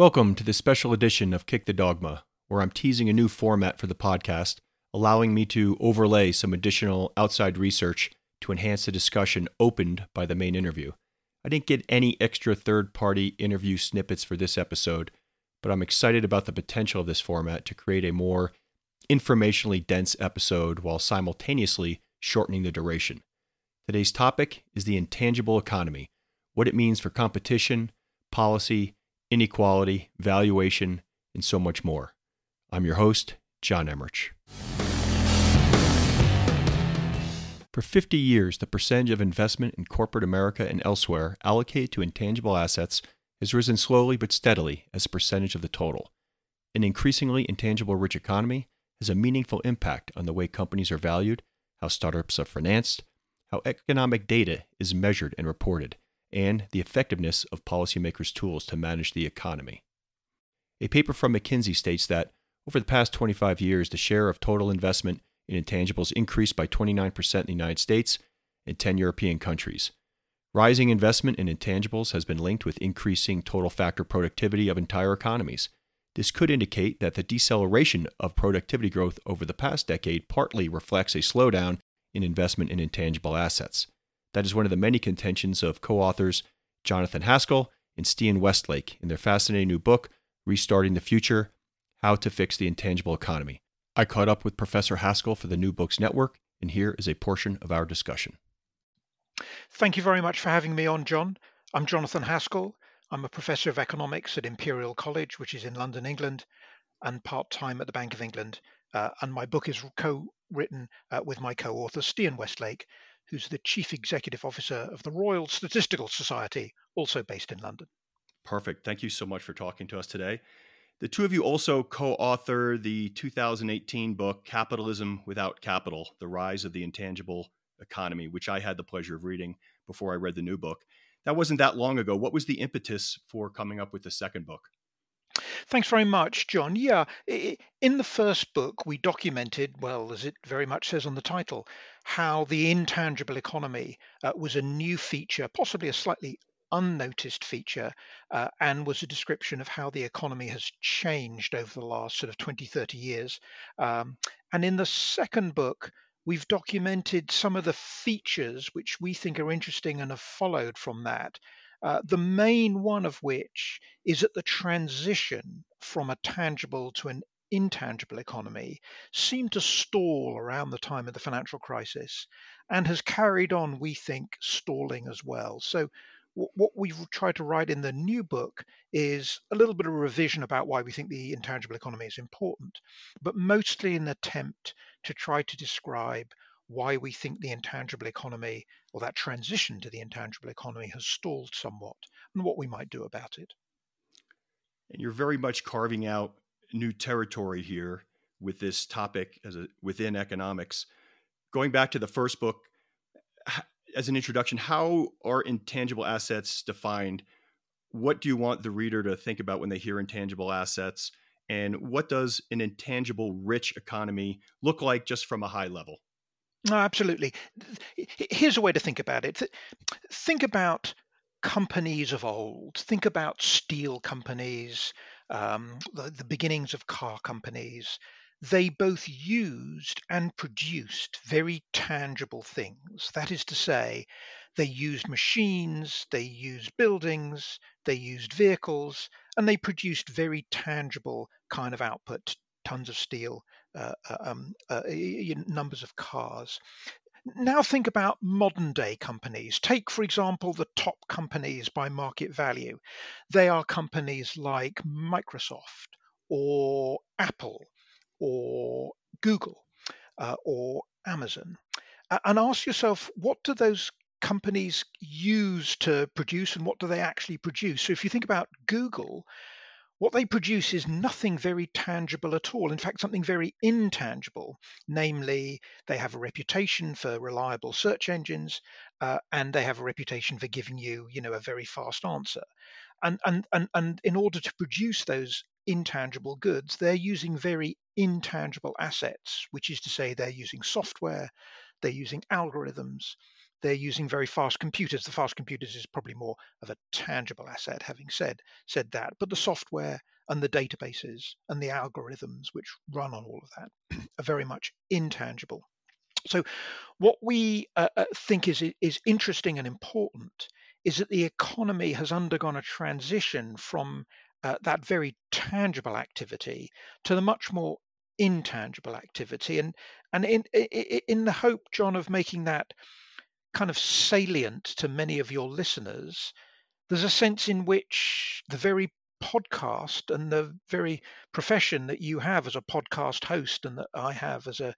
Welcome to this special edition of Kick the Dogma, where I'm teasing a new format for the podcast, allowing me to overlay some additional outside research to enhance the discussion opened by the main interview. I didn't get any extra third party interview snippets for this episode, but I'm excited about the potential of this format to create a more informationally dense episode while simultaneously shortening the duration. Today's topic is the intangible economy, what it means for competition, policy, inequality, valuation, and so much more. I'm your host, John Emmerich. For 50 years, the percentage of investment in corporate America and elsewhere allocated to intangible assets has risen slowly but steadily as a percentage of the total. An increasingly intangible rich economy has a meaningful impact on the way companies are valued, how startups are financed, how economic data is measured and reported, and the effectiveness of policymakers' tools to manage the economy. A paper from McKinsey states that over the past 25 years, the share of total investment in intangibles increased by 29% in the United States and 10 European countries. Rising investment in intangibles has been linked with increasing total factor productivity of entire economies. This could indicate that the deceleration of productivity growth over the past decade partly reflects a slowdown in investment in intangible assets. That is one of the many contentions of co authors Jonathan Haskel and Stian Westlake in their fascinating new book, Restarting the Future How to Fix the Intangible Economy. I caught up with Professor Haskel for the New Books Network, and here is a portion of our discussion. Thank you very much for having me on, John. I'm Jonathan Haskel. I'm a professor of economics at Imperial College, which is in London, England, and part time at the Bank of England. Uh, and my book is co written uh, with my co author, Stian Westlake, who's the Chief Executive Officer of the Royal Statistical Society, also based in London. Perfect. Thank you so much for talking to us today. The two of you also co author the 2018 book, Capitalism Without Capital The Rise of the Intangible Economy, which I had the pleasure of reading before I read the new book. That wasn't that long ago. What was the impetus for coming up with the second book? Thanks very much, John. Yeah, in the first book, we documented, well, as it very much says on the title, how the intangible economy uh, was a new feature, possibly a slightly unnoticed feature, uh, and was a description of how the economy has changed over the last sort of 20, 30 years. Um, and in the second book, we've documented some of the features which we think are interesting and have followed from that. Uh, the main one of which is that the transition from a tangible to an intangible economy seemed to stall around the time of the financial crisis and has carried on, we think, stalling as well. So, what we've tried to write in the new book is a little bit of a revision about why we think the intangible economy is important, but mostly an attempt to try to describe why we think the intangible economy or that transition to the intangible economy has stalled somewhat and what we might do about it. And you're very much carving out new territory here with this topic as a, within economics. Going back to the first book, as an introduction, how are intangible assets defined? What do you want the reader to think about when they hear intangible assets? And what does an intangible rich economy look like just from a high level? No, absolutely. Here's a way to think about it. Think about companies of old. Think about steel companies, um, the, the beginnings of car companies. They both used and produced very tangible things. That is to say, they used machines, they used buildings, they used vehicles, and they produced very tangible kind of output tons of steel, um, uh, numbers of cars. Now think about modern day companies. Take, for example, the top companies by market value. They are companies like Microsoft or Apple or Google uh, or Amazon. And ask yourself, what do those companies use to produce and what do they actually produce? So if you think about Google, what they produce is nothing very tangible at all. In fact, something very intangible. Namely, they have a reputation for reliable search engines, uh, and they have a reputation for giving you, you know, a very fast answer. And and and and in order to produce those intangible goods, they're using very intangible assets, which is to say, they're using software, they're using algorithms, they're using very fast computers. The fast computers is probably more of a tangible asset, having said said that. But the software and the databases and the algorithms which run on all of that are very much intangible. So, what we uh, uh, think is is interesting and important is that the economy has undergone a transition from uh, that very tangible activity to the much more intangible activity, and and in in the hope, John, of making that kind of salient to many of your listeners, there's a sense in which the very podcast and the very profession that you have as a podcast host and that I have as a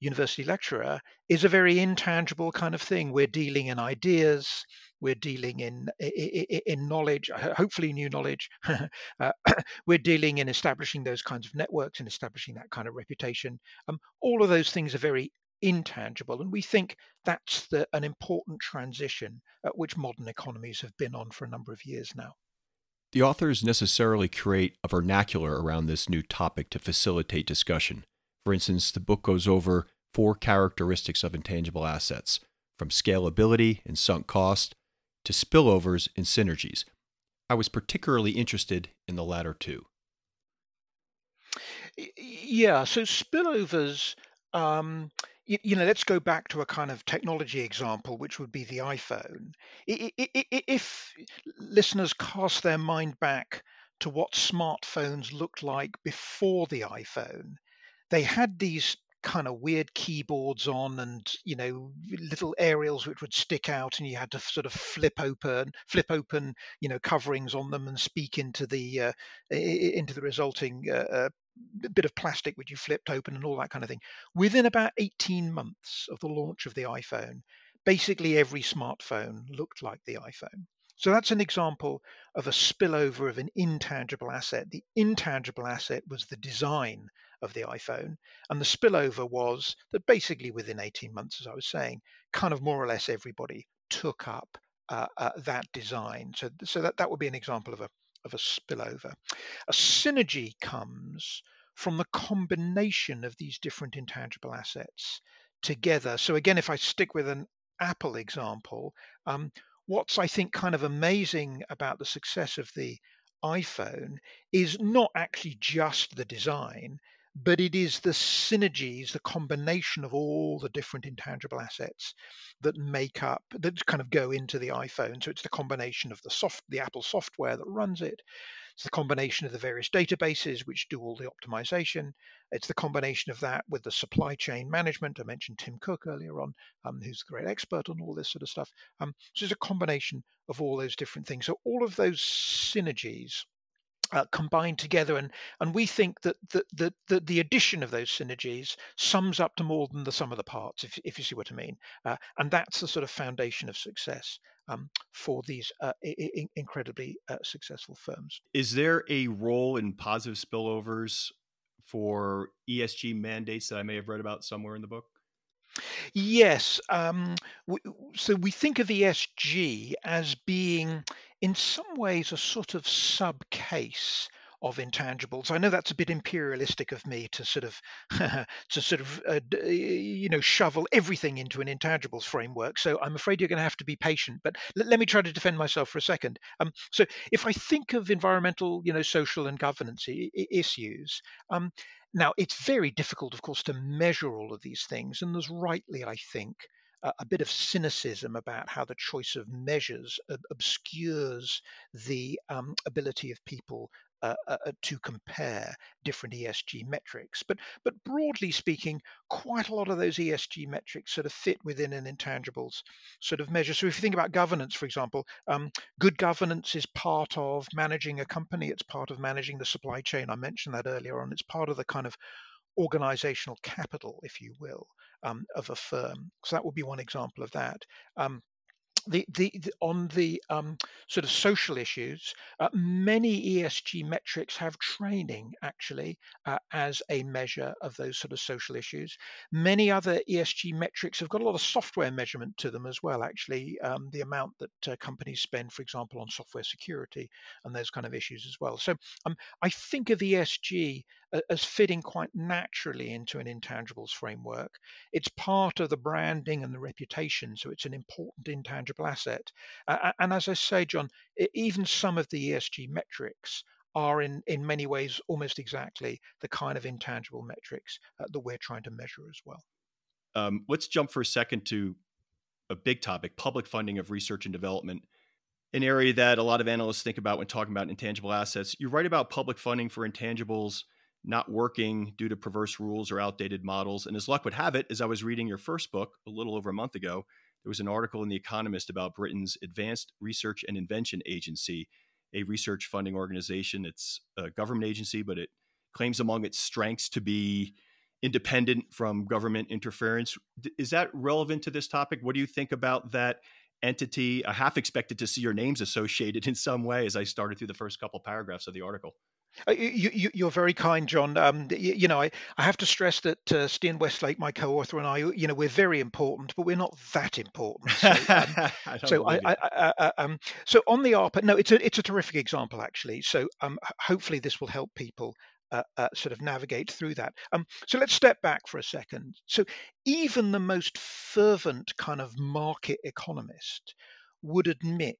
university lecturer is a very intangible kind of thing. We're dealing in ideas, we're dealing in in knowledge, hopefully new knowledge. uh, we're dealing in establishing those kinds of networks and establishing that kind of reputation. Um, all of those things are very intangible, and we think that's the, an important transition at which modern economies have been on for a number of years now. The authors necessarily create a vernacular around this new topic to facilitate discussion. For instance, the book goes over four characteristics of intangible assets, from scalability and sunk cost to spillovers and synergies. I was particularly interested in the latter two. Yeah, so spillovers, um, you, you, know, let's go back to a kind of technology example, which would be the iPhone. If listeners cast their mind back to what smartphones looked like before the iPhone, they had these kind of weird keyboards on and you know little aerials which would stick out and you had to sort of flip open flip open you know coverings on them and speak into the uh, into the resulting uh, uh, bit of plastic which you flipped open and all that kind of thing within about 18 months of the launch of the iphone basically every smartphone looked like the iphone so that's an example of a spillover of an intangible asset. The intangible asset was the design of the iPhone, and the spillover was that basically within 18 months, as I was saying, kind of more or less everybody took up uh, uh, that design. So, so that, that would be an example of a, of a spillover. A synergy comes from the combination of these different intangible assets together. So again, if I stick with an Apple example, um, what's I think kind of amazing about the success of the iPhone is not actually just the design, but it is the synergies, the combination of all the different intangible assets that make up that kind of go into the iPhone. So it's the combination of the soft, the Apple software that runs it, it's the combination of the various databases which do all the optimization. It's the combination of that with the supply chain management. I mentioned Tim Cook earlier on, um, who's a great expert on all this sort of stuff. Um, so it's a combination of all those different things. So all of those synergies uh, combined together and and we think that the, the, the, the, addition of those synergies sums up to more than the sum of the parts if, if you see what i mean uh, and that's the sort of foundation of success um, for these uh, I- incredibly uh, successful firms is there a role in positive spillovers for esg mandates that i may have read about somewhere in the book Yes. Um, so we think of ESG as being, in some ways, a sort of sub case of intangibles. I know that's a bit imperialistic of me to sort of to sort of uh, you know shovel everything into an intangibles framework. So I'm afraid you're going to have to be patient. But l- let me try to defend myself for a second. Um, so if I think of environmental, you know, social and governance I- issues, um, now, it's very difficult, of course, to measure all of these things, and there's rightly, I think, a bit of cynicism about how the choice of measures obscures the um, ability of people uh, uh, uh, to compare different ESG metrics. But but broadly speaking, quite a lot of those ESG metrics sort of fit within an intangibles sort of measure. So if you think about governance, for example, um, good governance is part of managing a company. It's part of managing the supply chain. I mentioned that earlier on. It's part of the kind of organizational capital, if you will, um, of a firm. So that would be one example of that. Um, the, the, the, on the um, sort of social issues, uh, many ESG metrics have training actually uh, as a measure of those sort of social issues. Many other ESG metrics have got a lot of software measurement to them as well. Actually, um, the amount that uh, companies spend, for example, on software security and those kind of issues as well. So um, I think of ESG as fitting quite naturally into an intangibles framework. It's part of the branding and the reputation, so it's an important intangible asset. Uh, and as I say, John, even some of the ESG metrics are in, in many ways almost exactly the kind of intangible metrics uh, that we're trying to measure as well. Um, let's jump for a second to a big topic public funding of research and development an area that a lot of analysts think about when talking about intangible assets. You write about public funding for intangibles not working due to perverse rules or outdated models. And as luck would have it, as I was reading your first book a little over a month ago, there was an article in The Economist about Britain's Advanced Research and Invention Agency, a research funding organization. It's a government agency, but it claims among its strengths to be independent from government interference. Is that relevant to this topic? What do you think about that entity? I half expected to see your names associated in some way as I started through the first couple paragraphs of the article. Uh, you, you, are very kind, John. Um, you, you, know, I, I have to stress that uh, Stian Westlake, my co-author, and I, you know, we're very important, but we're not that important. So, um, I so, I, I, I, um, so on the ARPA, no, it's a it's a terrific example actually. So um, hopefully this will help people uh, uh, sort of navigate through that. Um, so let's step back for a second. So even the most fervent kind of market economist would admit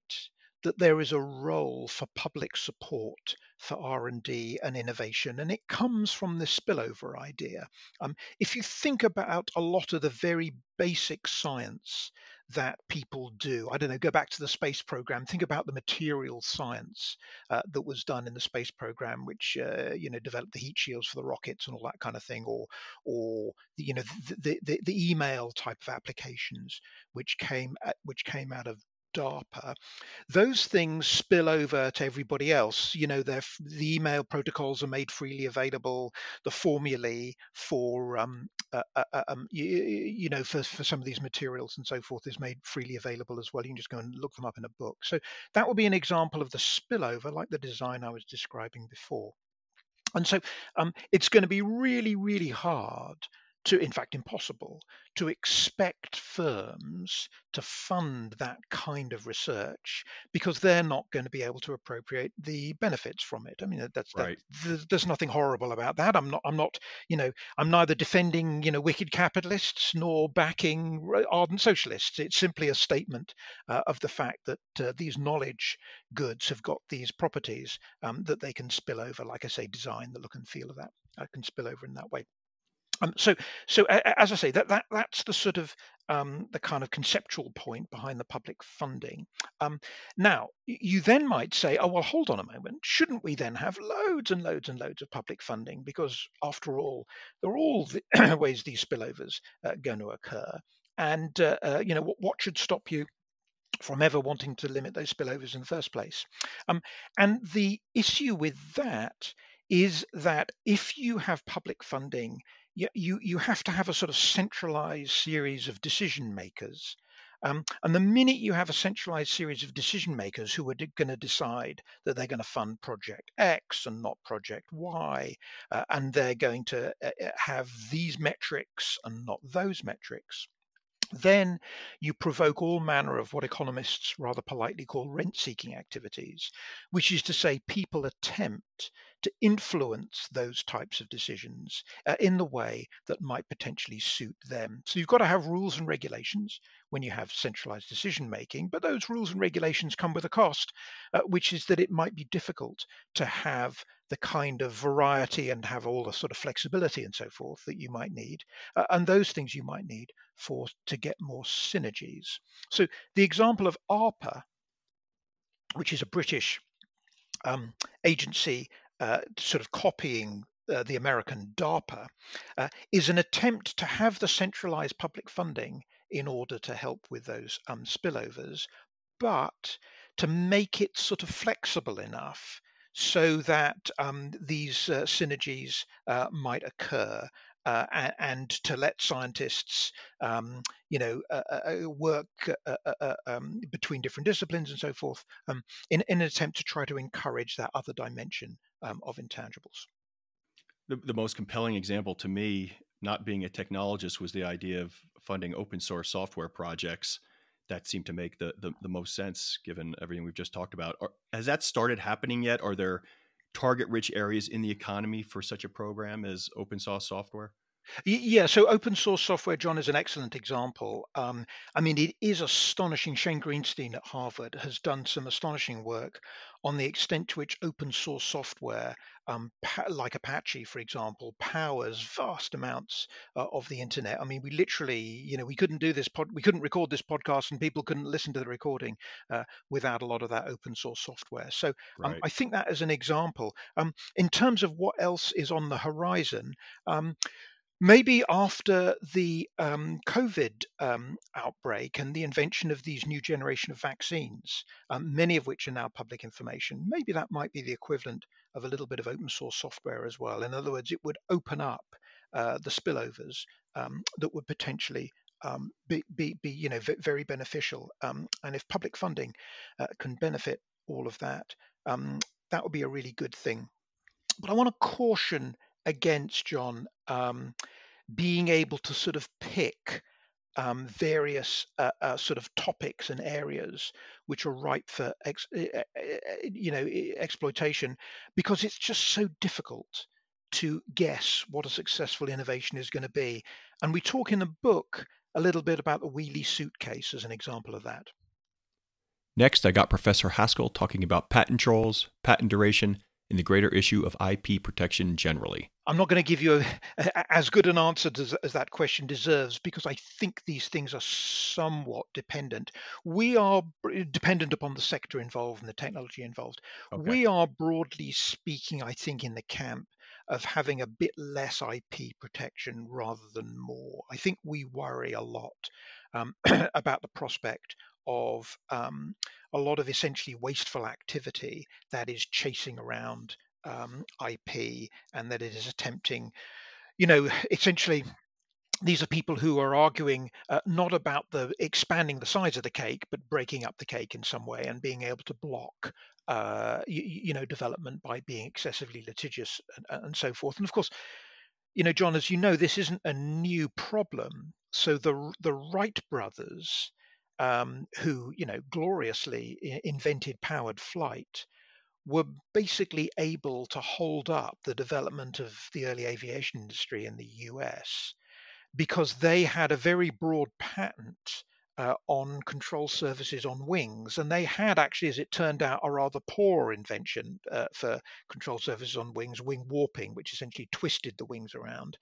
that there is a role for public support for R&D and innovation, and it comes from the spillover idea. Um, if you think about a lot of the very basic science that people do, I don't know, go back to the space program. Think about the material science uh, that was done in the space program, which uh, you know developed the heat shields for the rockets and all that kind of thing, or or you know the the, the email type of applications which came at, which came out of DARPA, those things spill over to everybody else. You know, the email protocols are made freely available. The formulae for, um, uh, uh, um, you, you, know, for, for some of these materials and so forth is made freely available as well. You can just go and look them up in a book. So that would be an example of the spillover, like the design I was describing before. And so um, it's going to be really, really hard to, in fact, impossible to expect firms to fund that kind of research because they're not going to be able to appropriate the benefits from it. I mean, that's right. That, there's nothing horrible about that. I'm not. I'm not. You know, I'm neither defending you know wicked capitalists nor backing ardent socialists. It's simply a statement uh, of the fact that uh, these knowledge goods have got these properties um, that they can spill over. Like I say, design, the look and feel of that uh, can spill over in that way. Um, so, so as I say, that, that that's the sort of um, the kind of conceptual point behind the public funding. Um, now, you then might say, oh well, hold on a moment. Shouldn't we then have loads and loads and loads of public funding? Because after all, there are all the ways these spillovers are going to occur. And uh, uh, you know, what, what should stop you from ever wanting to limit those spillovers in the first place? Um, and the issue with that is that if you have public funding you, you have to have a sort of centralized series of decision makers. Um, and the minute you have a centralized series of decision makers who are going to decide that they're going to fund project X and not project Y, uh, and they're going to uh, uh have these metrics and not those metrics, then you provoke all manner of what economists rather politely call rent seeking activities, which is to say, people attempt to influence those types of decisions uh, in the way that might potentially suit them. So you've got to have rules and regulations when you have centralized decision making, but those rules and regulations come with a cost, uh, which is that it might be difficult to have the kind of variety and have all the sort of flexibility and so forth that you might need, uh, and those things you might need for to get more synergies. So the example of ARPA, which is a British um, agency uh, sort of copying uh, the American DARPA, uh, is an attempt to have the centralized public funding in order to help with those um, spillovers, but to make it sort of flexible enough so that um, these uh, synergies uh, might occur uh, and, to let scientists, um, you know, uh, uh, uh work um, between different disciplines and so forth, um, in, in, an attempt to try to encourage that other dimension um, of intangibles. The, the most compelling example to me, not being a technologist, was the idea of funding open source software projects that seemed to make the, the, the most sense given everything we've just talked about. Are, has that started happening yet? Are there target rich areas in the economy for such a program as open source software? Yeah, so open source software, John, is an excellent example. Um, I mean, it is astonishing. Shane Greenstein at Harvard has done some astonishing work on the extent to which open source software, um, like Apache, for example, powers vast amounts uh, of the internet. I mean, we literally, you know, we couldn't do this pod, we couldn't record this podcast, and people couldn't listen to the recording uh, without a lot of that open source software. So um, right. I think that as an example. Um, in terms of what else is on the horizon. Um, maybe after the um, COVID um, outbreak and the invention of these new generation of vaccines, um, many of which are now public information, maybe that might be the equivalent of a little bit of open source software as well. In other words, it would open up uh, the spillovers um, that would potentially um, be, be, be, you know, very beneficial. Um, and if public funding uh, can benefit all of that, that would be a really good thing. But I want to caution against John um, being able to sort of pick um, various uh, uh, sort of topics and areas which are ripe for ex, eh, eh, eh, you know exploitation because it's just so difficult to guess what a successful innovation is going to be. And we talk in the book a little bit about the wheelie suitcase as an example of that. Next i got professor haskel talking about patent trolls patent duration in the greater issue of IP protection generally? I'm not going to give you a, a, as good an answer as, as that question deserves because I think these things are somewhat dependent. We are dependent upon the sector involved and the technology involved. Okay. We are broadly speaking, I think, in the camp of having a bit less IP protection rather than more. I think we worry a lot um, about the prospect of um, a lot of essentially wasteful activity that is chasing around um, IP and that it is attempting, you know, essentially these are people who are arguing uh, not about the expanding the size of the cake, but breaking up the cake in some way and being able to block, uh, you, you, know, development by being excessively litigious and, and, so forth. And of course, you know, John, as you know, this isn't a new problem. So the the Wright brothers um, who, you know, gloriously invented powered flight, were basically able to hold up the development of the early aviation industry in the US because they had a very broad patent uh, on control surfaces on wings. And they had actually, as it turned out, a rather poor invention uh, for control surfaces on wings, wing warping, which essentially twisted the wings around.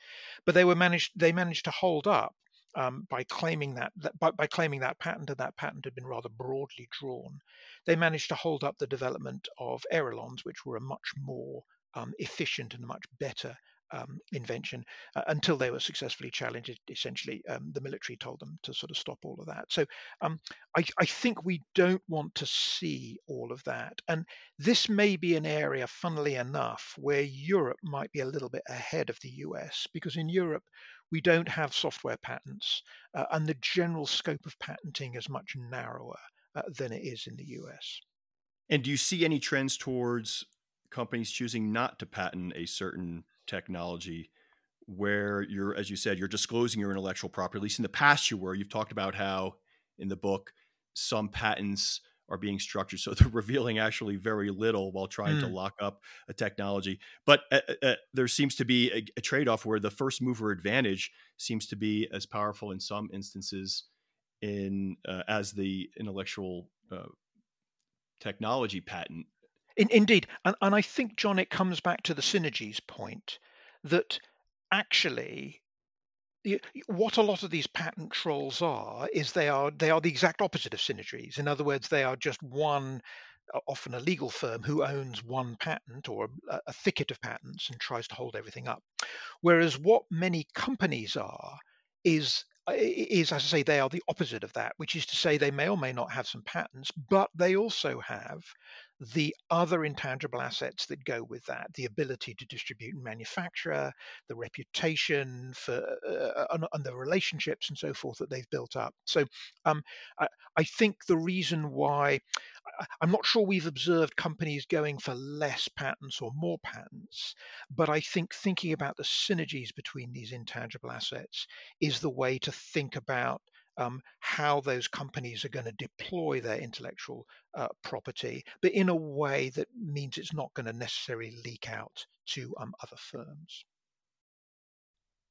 But they were managed they managed to hold up um, by claiming that, that by, by, claiming that patent, and that patent had been rather broadly drawn, they managed to hold up the development of ailerons, which were a much more um, efficient and much better um, invention uh, until they were successfully challenged. Essentially, um, the military told them to sort of stop all of that. So um, I, I, think we don't want to see all of that. And this may be an area, funnily enough, where Europe might be a little bit ahead of the US, because in Europe, we don't have software patents, uh, and the general scope of patenting is much narrower uh, than it is in the US. And do you see any trends towards companies choosing not to patent a certain technology where you're, as you said, you're disclosing your intellectual property? At least in the past, you were. You've talked about how in the book some patents are being structured so they're revealing actually very little while trying mm. to lock up a technology. But uh, uh, uh, there seems to be a, a, trade-off where the first mover advantage seems to be as powerful in some instances in uh, as the intellectual uh, technology patent. In, indeed. And, and i think john it comes back to the synergies point that actually what a lot of these patent trolls are is they are they are the exact opposite of synergies. In other words, they are just one, often a legal firm who owns one patent or a, a thicket of patents and tries to hold everything up. Whereas what many companies are is is as I say they are the opposite of that, which is to say they may or may not have some patents, but they also have the other intangible assets that go with that the ability to distribute and manufacture the reputation for uh, and, and, the relationships and so forth that they've built up. So um, I, I, think the reason why i'm not sure we've observed companies going for less patents or more patents but i think thinking about the synergies between these intangible assets is the way to think about um, how those companies are going to deploy their intellectual uh, property, but in a way that means it's not going to necessarily leak out to um, other firms.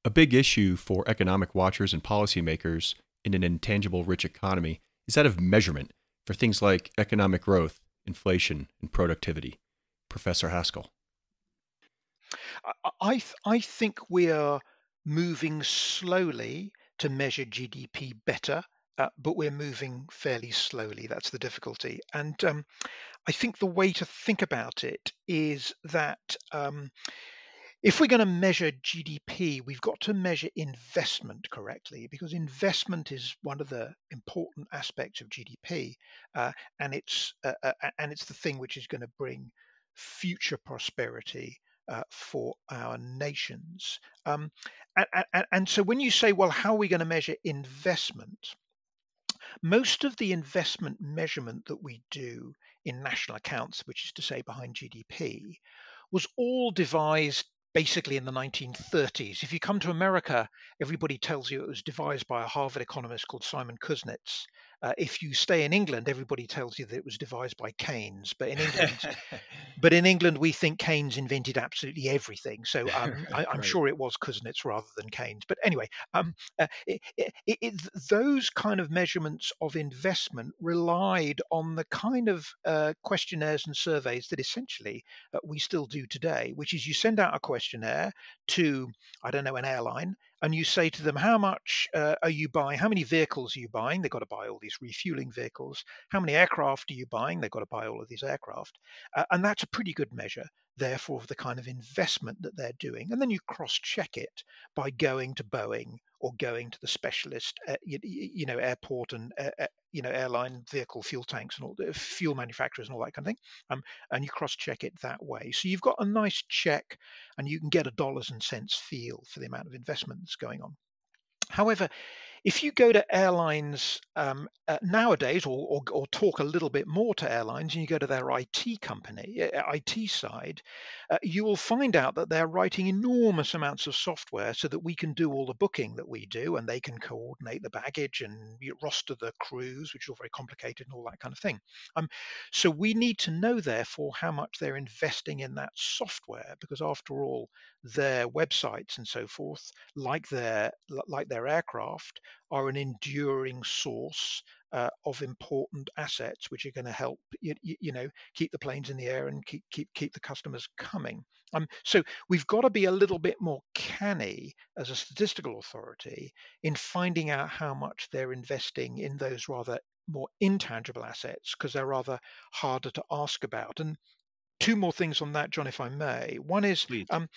A big issue for economic watchers and policymakers in an intangible rich economy is that of measurement for things like economic growth, inflation, and productivity. Professor Haskel. I, th- I think we are moving slowly to measure GDP better, uh, but we're moving fairly slowly. That's the difficulty. And um, I think the way to think about it is that um, if we're going to measure GDP, we've got to measure investment correctly because investment is one of the important aspects of GDP, uh, and it's uh, uh, and it's the thing which is going to bring future prosperity uh, for our nations. Um, and, and, and so when you say, well, how are we going to measure investment? Most of the investment measurement that we do in national accounts, which is to say behind GDP, was all devised basically in the 1930s. If you come to America, everybody tells you it was devised by a Harvard economist called Simon Kuznets. Uh, if you stay in England, everybody tells you that it was devised by Keynes. But in England, but in England, we think Keynes invented absolutely everything. So um, I, am sure it was Kuznets rather than Keynes. But anyway, um, uh, it, it, it, those kind of measurements of investment relied on the kind of uh, questionnaires and surveys that essentially uh, we still do today, which is you send out a questionnaire to I don't know an airline and you say to them, how much uh, are you buying? How many vehicles are you buying? They've got to buy all these refueling vehicles. How many aircraft are you buying? They've got to buy all of these aircraft. Uh, and that's a pretty good measure, therefore, the kind of investment that they're doing. And then you cross check it by going to Boeing or going to the specialist, uh, you, you, know, airport and uh, you know airline vehicle fuel tanks and all the fuel manufacturers and all that kind of thing, um, and you cross-check it that way. So you've got a nice check, and you can get a dollars and cents feel for the amount of investment that's going on. However, if you go to airlines um, uh, nowadays, or, or, or, talk a little bit more to airlines, and you go to their IT company, uh, IT side, uh, you will find out that they're writing enormous amounts of software so that we can do all the booking that we do, and they can coordinate the baggage and roster the crews, which is all very complicated and all that kind of thing. Um, so we need to know, therefore, how much they're investing in that software, because after all, their websites and so forth, like their like their aircraft, are an enduring source uh, of important assets, which are going to help you, you, know keep the planes in the air and keep keep keep the customers coming. Um, so we've got to be a little bit more canny as a statistical authority in finding out how much they're investing in those rather more intangible assets because they're rather harder to ask about. And two more things on that, John, if I may. One is um,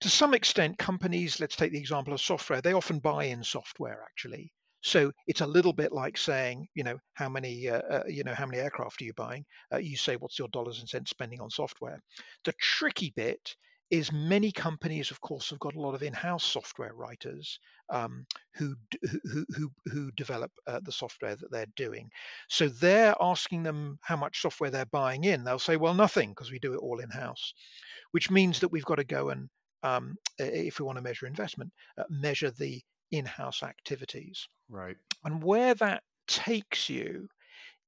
to some extent, companies, let's take the example of software, they often buy in software actually. So it's a little bit like saying, you know, how many, uh, uh, you know, how many aircraft are you buying? Uh, you say, what's your dollars and cents spending on software? The tricky bit is many companies, of course, have got a lot of in-house software writers um, who, who, who, who develop uh, the software that they're doing. So they're asking them how much software they're buying in. They'll say, well, nothing, because we do it all in-house, which means that we've got to go and um, if we want to measure investment, uh, measure the in-house activities. Right. And where that takes you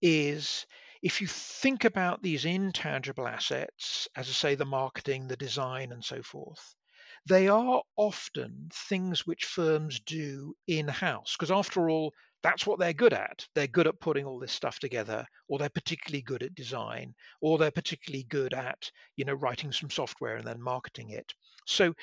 is if you think about these intangible assets, as I say, the marketing, the design, and so forth, they are often things which firms do in house. Because after all, that's what they're good at. They're good at putting all this stuff together, or they're particularly good at design, or they're particularly good at, you know, writing some software and then marketing it. So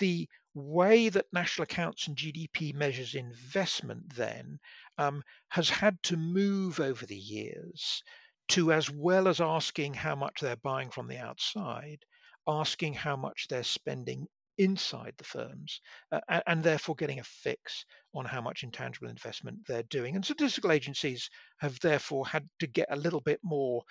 the way that national accounts and GDP measures investment then um, has had to move over the years to, as well as asking how much they're buying from the outside, asking how much they're spending inside the firms uh, and therefore getting a fix on how much intangible investment they're doing. And statistical agencies have therefore had to get a little bit more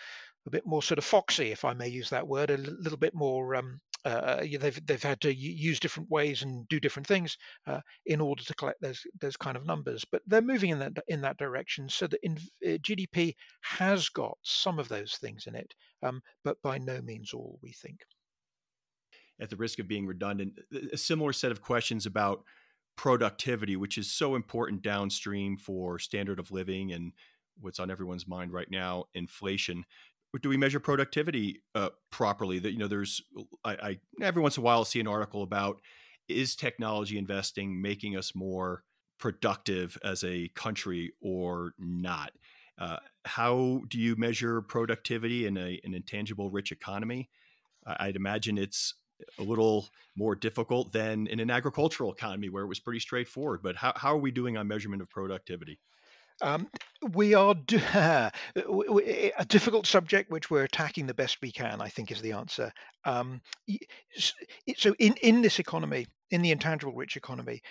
a bit more sort of foxy, if I may use that word, a little bit more. Um, uh, they've they've had to use different ways and do different things uh, in order to collect those those kind of numbers. But they're moving in that in that direction, so that in, uh, GDP has got some of those things in it, um, but by no means all. We think. At the risk of being redundant, a similar set of questions about productivity, which is so important downstream for standard of living and what's on everyone's mind right now, inflation do we measure productivity uh, properly? That you know, there's I, I every once in a while I'll see an article about is technology investing making us more productive as a country or not? Uh, how do you measure productivity in a, an intangible rich economy? I'd imagine it's a little more difficult than in an agricultural economy where it was pretty straightforward. But how, how are we doing on measurement of productivity? Um, we are do- a difficult subject which we're attacking the best we can. I think is the answer. Um, so in in this economy, in the intangible rich economy,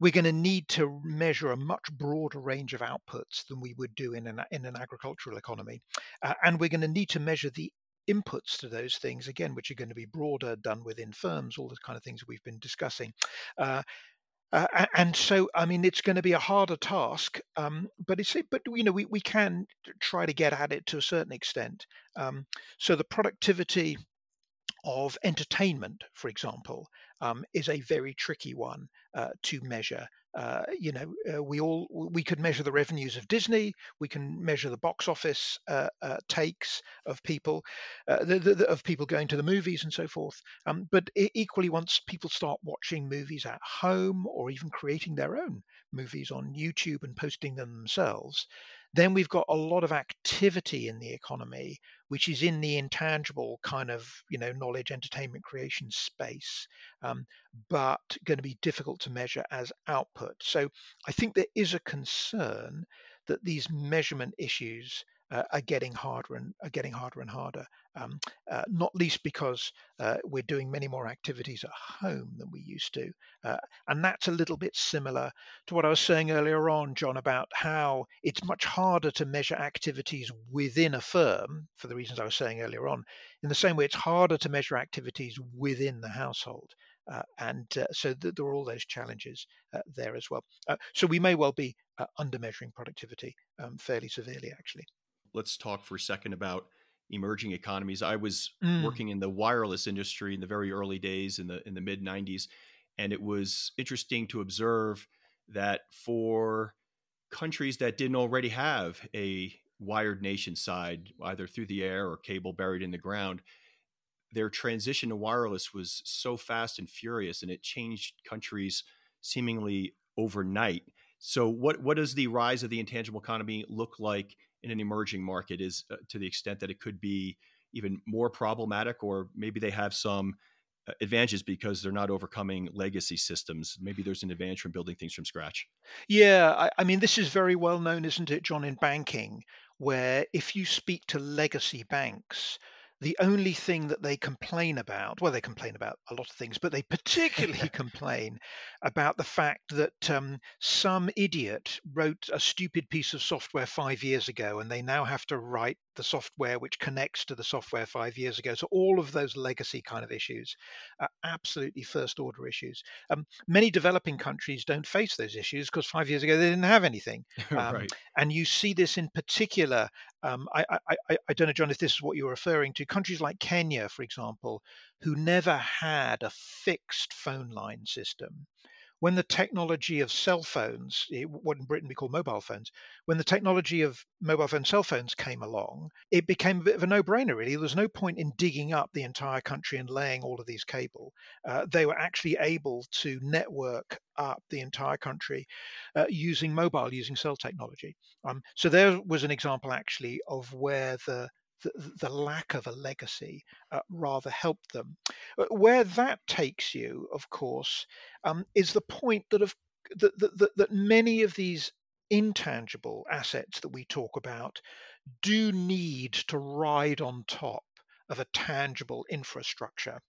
we're going to need to measure a much broader range of outputs than we would do in an in an agricultural economy, uh, and we're going to need to measure the inputs to those things again, which are going to be broader, done within firms, all the kind of things we've been discussing. Uh, uh, and so, I mean, it's going to be a harder task, um, but it's but you know we, we can try to get at it to a certain extent. Um, so the productivity of entertainment, for example, um, is a very tricky one uh, to measure. Uh, you know, uh, we all we could measure the revenues of Disney. We can measure the box office uh, uh, takes of people, uh, the, the, of people going to the movies and so forth. Um, but equally, once people start watching movies at home or even creating their own movies on YouTube and posting them themselves, then we've got a lot of activity in the economy, which is in the intangible kind of you know knowledge entertainment creation space, um, but going to be difficult to measure as output. So I think there is a concern that these measurement issues uh, are getting harder and are getting harder and harder. Um, uh, not least because uh, we're doing many more activities at home than we used to, uh, and that's a little bit similar to what I was saying earlier on, John, about how it's much harder to measure activities within a firm for the reasons I was saying earlier on. In the same way, it's harder to measure activities within the household. Uh, and uh, so th- there are all those challenges uh, there as well. So we may well be uh, under measuring productivity um, fairly severely, actually let's talk for a second about emerging economies. I was mm. working in the wireless industry in the very early days in the in the mid 90s and it was interesting to observe that for countries that didn't already have a wired nation side either through the air or cable buried in the ground their transition to wireless was so fast and furious and it changed countries seemingly overnight so what what does the rise of the intangible economy look like in an emerging market is uh, to the extent that it could be even more problematic, or maybe they have some uh, advantages because they're not overcoming legacy systems. Maybe there's an advantage from building things from scratch. Yeah, I, I mean, this is very well known, isn't it, John, in banking, where if you speak to legacy banks, the only thing that they complain about, well, they complain about a lot of things, but they particularly complain about the fact that um, some idiot wrote a stupid piece of software five years ago and they now have to write the software which connects to the software five years ago. So all of those legacy kind of issues are absolutely first order issues. Um, many developing countries don't face those issues because five years ago they didn't have anything. Um, right. And you see this in particular. Um, I, I, I, I don't know, John, if this is what you're referring to. Countries like Kenya, for example, who never had a fixed phone line system when the technology of cell phones, what in Britain we call mobile phones, when the technology of mobile phone cell phones came along, it became a bit of a no-brainer. Really, there was no point in digging up the entire country and laying all of these cable. Uh, they were actually able to network up the entire country uh, using mobile, using cell technology. Um, so there was an example actually of where the the, the lack of a legacy uh, rather helped them. Uh, where that takes you, of course, um, is the point that, of, that, that, that many of these intangible assets that we talk about do need to ride on top of a tangible infrastructure.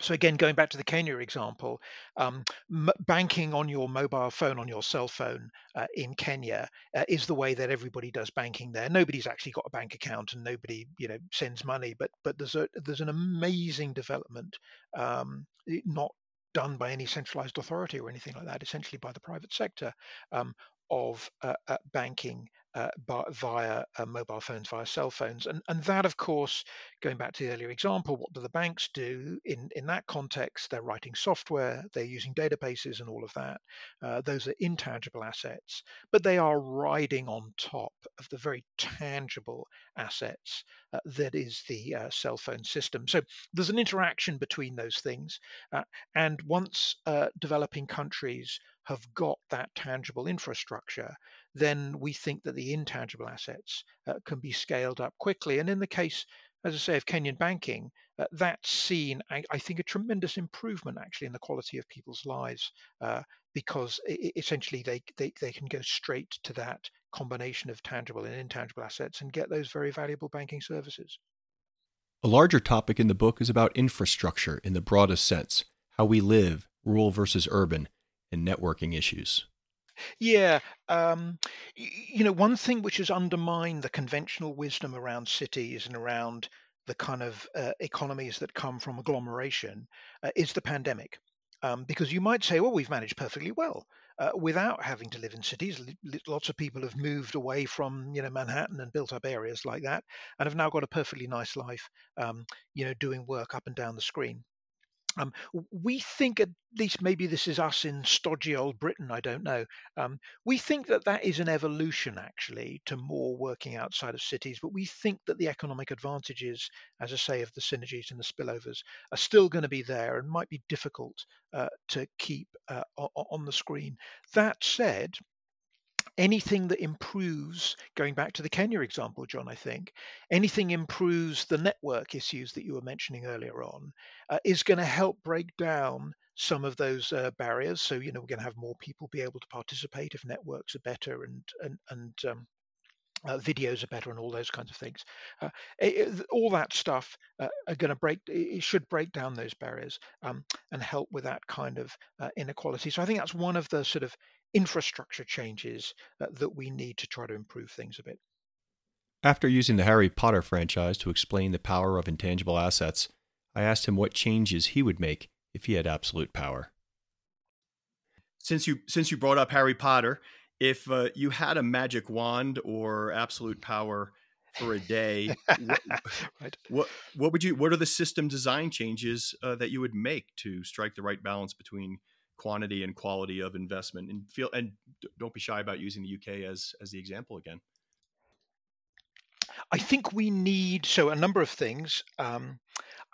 So again, going back to the Kenya example, um, m- banking on your mobile phone, on your cell phone uh, in Kenya, uh, is the way that everybody does banking there. Nobody's actually got a bank account, and nobody, you know, sends money. But but there's a there's an amazing development, um, not done by any centralized authority or anything like that, essentially by the private sector, um, of uh, uh, banking uh, via uh, mobile phones, via cell phones. And, and that, of course, going back to the earlier example, what do the banks do in, in that context? They're writing software, they're using databases and all of that. Uh, those are intangible assets, but they are riding on top of the very tangible assets uh, that is the cell phone system. So there's an interaction between those things. And once developing countries have got that tangible infrastructure, then we think that the intangible assets uh, can be scaled up quickly. And in the case, as I say, of Kenyan banking, uh, that's seen, I, I, think, a tremendous improvement actually in the quality of people's lives uh, because it, essentially they, they, they can go straight to that combination of tangible and intangible assets and get those very valuable banking services. A larger topic in the book is about infrastructure in the broadest sense, how we live, rural versus urban, and networking issues? Yeah, um, you know, one thing which has undermined the conventional wisdom around cities and around the kind of uh, economies that come from agglomeration uh, is the pandemic. Um, because you might say, well, we've managed perfectly well uh, without having to live in cities. Lots of people have moved away from, you know, Manhattan and built up areas like that, and have now got a perfectly nice life, um, you know, doing work up and down the screen. Um, we think, at least maybe this is us in stodgy old Britain, I don't know. Um, we think that that is an evolution actually to more working outside of cities, but we think that the economic advantages, as I say, of the synergies and the spillovers are still going to be there and might be difficult uh, to keep uh, on the screen. That said, anything that improves, going back to the Kenya example, John, I think, anything improves the network issues that you were mentioning earlier on uh, is going to help break down some of those uh, barriers. So, you know, we're going to have more people be able to participate if networks are better and, and, and, um, uh, videos are better and all those kinds of things. Uh, it, all that stuff uh, are going to break. It should break down those barriers um, and help with that kind of uh, inequality. So I think that's one of the sort of infrastructure changes uh, that we need to try to improve things a bit. After using the Harry Potter franchise to explain the power of intangible assets, I asked him what changes he would make if he had absolute power. Since you since you brought up Harry Potter, if uh, you had a magic wand or absolute power for a day, what, right. what, what would you what are the system design changes uh, that you would make to strike the right balance between quantity and quality of investment and feel and don't be shy about using the UK as as the example again. I think we need so a number of things. Um,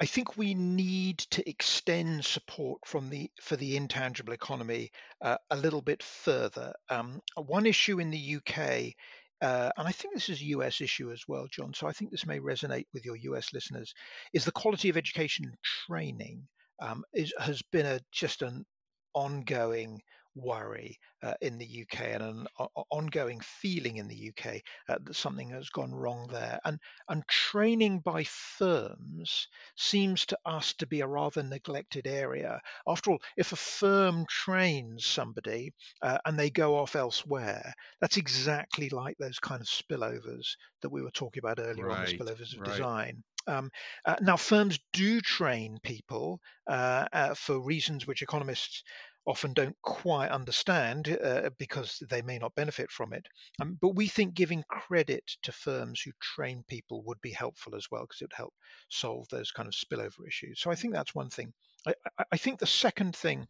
I think we need to extend support from the for the intangible economy uh, a little bit further. Um, one issue in the UK, uh, and I think this is a US issue as well, John. So I think this may resonate with your US listeners, is the quality of education training. Um, is, has been a just an ongoing worry uh, in the UK and an o- ongoing feeling in the UK uh, that something has gone wrong there. And, and training by firms seems to us to be a rather neglected area. After all, if a firm trains somebody uh, and they go off elsewhere, that's exactly like those kind of spillovers that we were talking about earlier right, on the spillovers of right. design. Um, uh, now, firms do train people uh, uh, for reasons which economists often don't quite understand uh, because they may not benefit from it. Um, but we think giving credit to firms who train people would be helpful as well because it would help solve those kind of spillover issues. So I think that's one thing. I, I think the second thing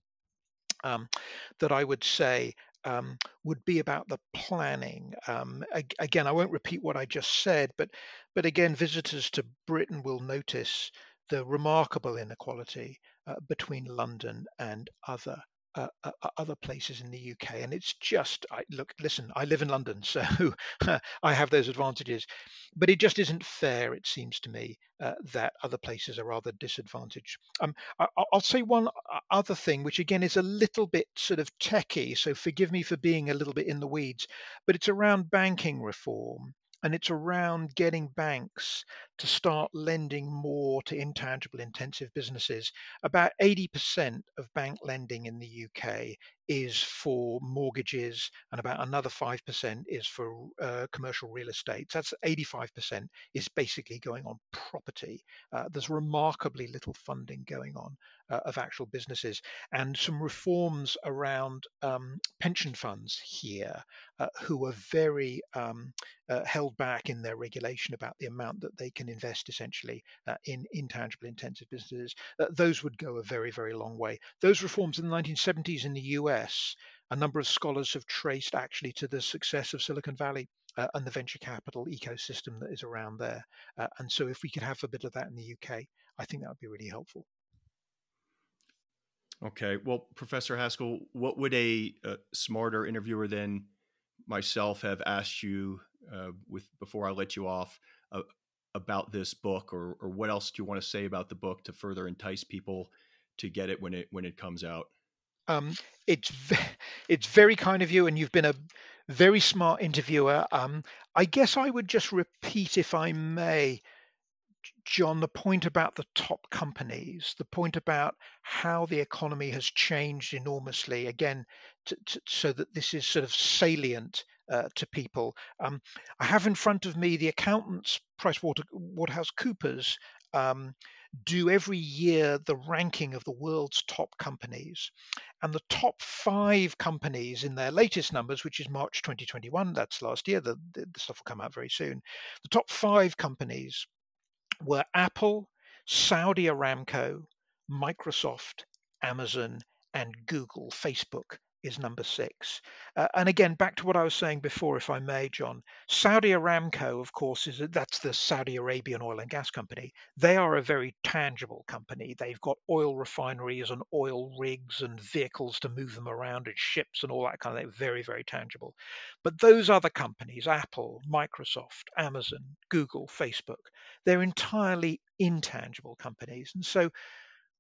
um, that I would say um, would be about the planning. Um, ag- again, I won't repeat what I just said, but but again, visitors to Britain will notice the remarkable inequality uh, between London and other uh, uh, uh other places in the UK. And it's just, I, look, listen, I live in London, so I have those advantages. But it just isn't fair, it seems to me, uh, that other places are rather disadvantaged. Um, I, will say one other thing, which again is a little bit sort of techie, so forgive me for being a little bit in the weeds, but it's around banking reform. And it's around getting banks to start lending more to intangible intensive businesses. About 80% of bank lending in the UK is for mortgages, and about another 5% is for uh, commercial real estate. So that's 85% is basically going on property. Uh, there's remarkably little funding going on uh, of actual businesses, and some reforms around um, pension funds here, uh, who are very um, uh, held back in their regulation about the amount that they can invest essentially uh, in intangible intensive businesses. those would go a very, very long way. Those reforms in the 1970s in the US, a number of scholars have traced actually to the success of Silicon Valley. Uh, and the venture capital ecosystem that is around there. Uh, and so, if we could have a bit of that in the UK, I think that would be really helpful. Okay. Well, Professor Haskel, what would a, a smarter interviewer than myself have asked you uh, with before I let you off uh, about this book, or or what else do you want to say about the book to further entice people to get it when it when it comes out? Um, it's ve- it's very kind of you, and you've been a very smart interviewer. Um, I guess I would just repeat, if I may, John, the point about the top companies, the point about how the economy has changed enormously, again, so that this is sort of salient uh, to people. Um, I have in front of me the accountants, price PricewaterhouseCoopers, um, do every year the ranking of the world's top companies. And the top five companies in their latest numbers, which is March 2021, that's last year, the, the stuff will come out very soon. The top five companies were Apple, Saudi Aramco, Microsoft, Amazon, and Google, Facebook is number six. Uh, and again, back to what I was saying before, if I may, John. Saudi Aramco, of course, is that's the Saudi Arabian oil and gas company. They are a very tangible company. They've got oil refineries and oil rigs and vehicles to move them around and ships and all that kind of thing. Very, very tangible. But those other companies, Apple, Microsoft, Amazon, Google, Facebook, they're entirely intangible companies. And so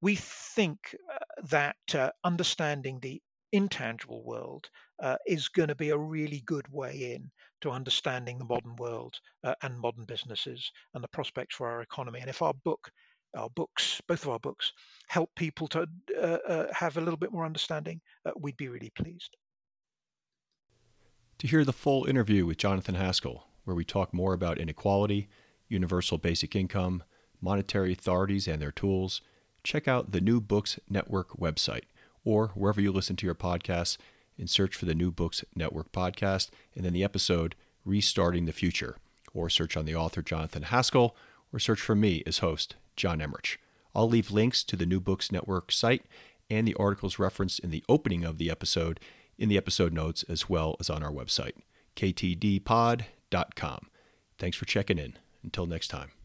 we think uh, that uh, understanding the intangible world uh, is going to be a really good way in to understanding the modern world uh, and modern businesses and the prospects for our economy. And if our book, our books, both of our books, help people to uh, uh have a little bit more understanding, uh, we'd be really pleased. To hear the full interview with Jonathan Haskel, where we talk more about inequality, universal basic income, monetary authorities and their tools, check out the New Books Network website or wherever you listen to your podcasts and search for the New Books Network podcast and then the episode Restarting the Future, or search on the author Jonathan Haskel, or search for me as host, John Emmerich. I'll leave links to the New Books Network site and the articles referenced in the opening of the episode in the episode notes as well as on our website, ktdpod.com. Thanks for checking in. Until next time.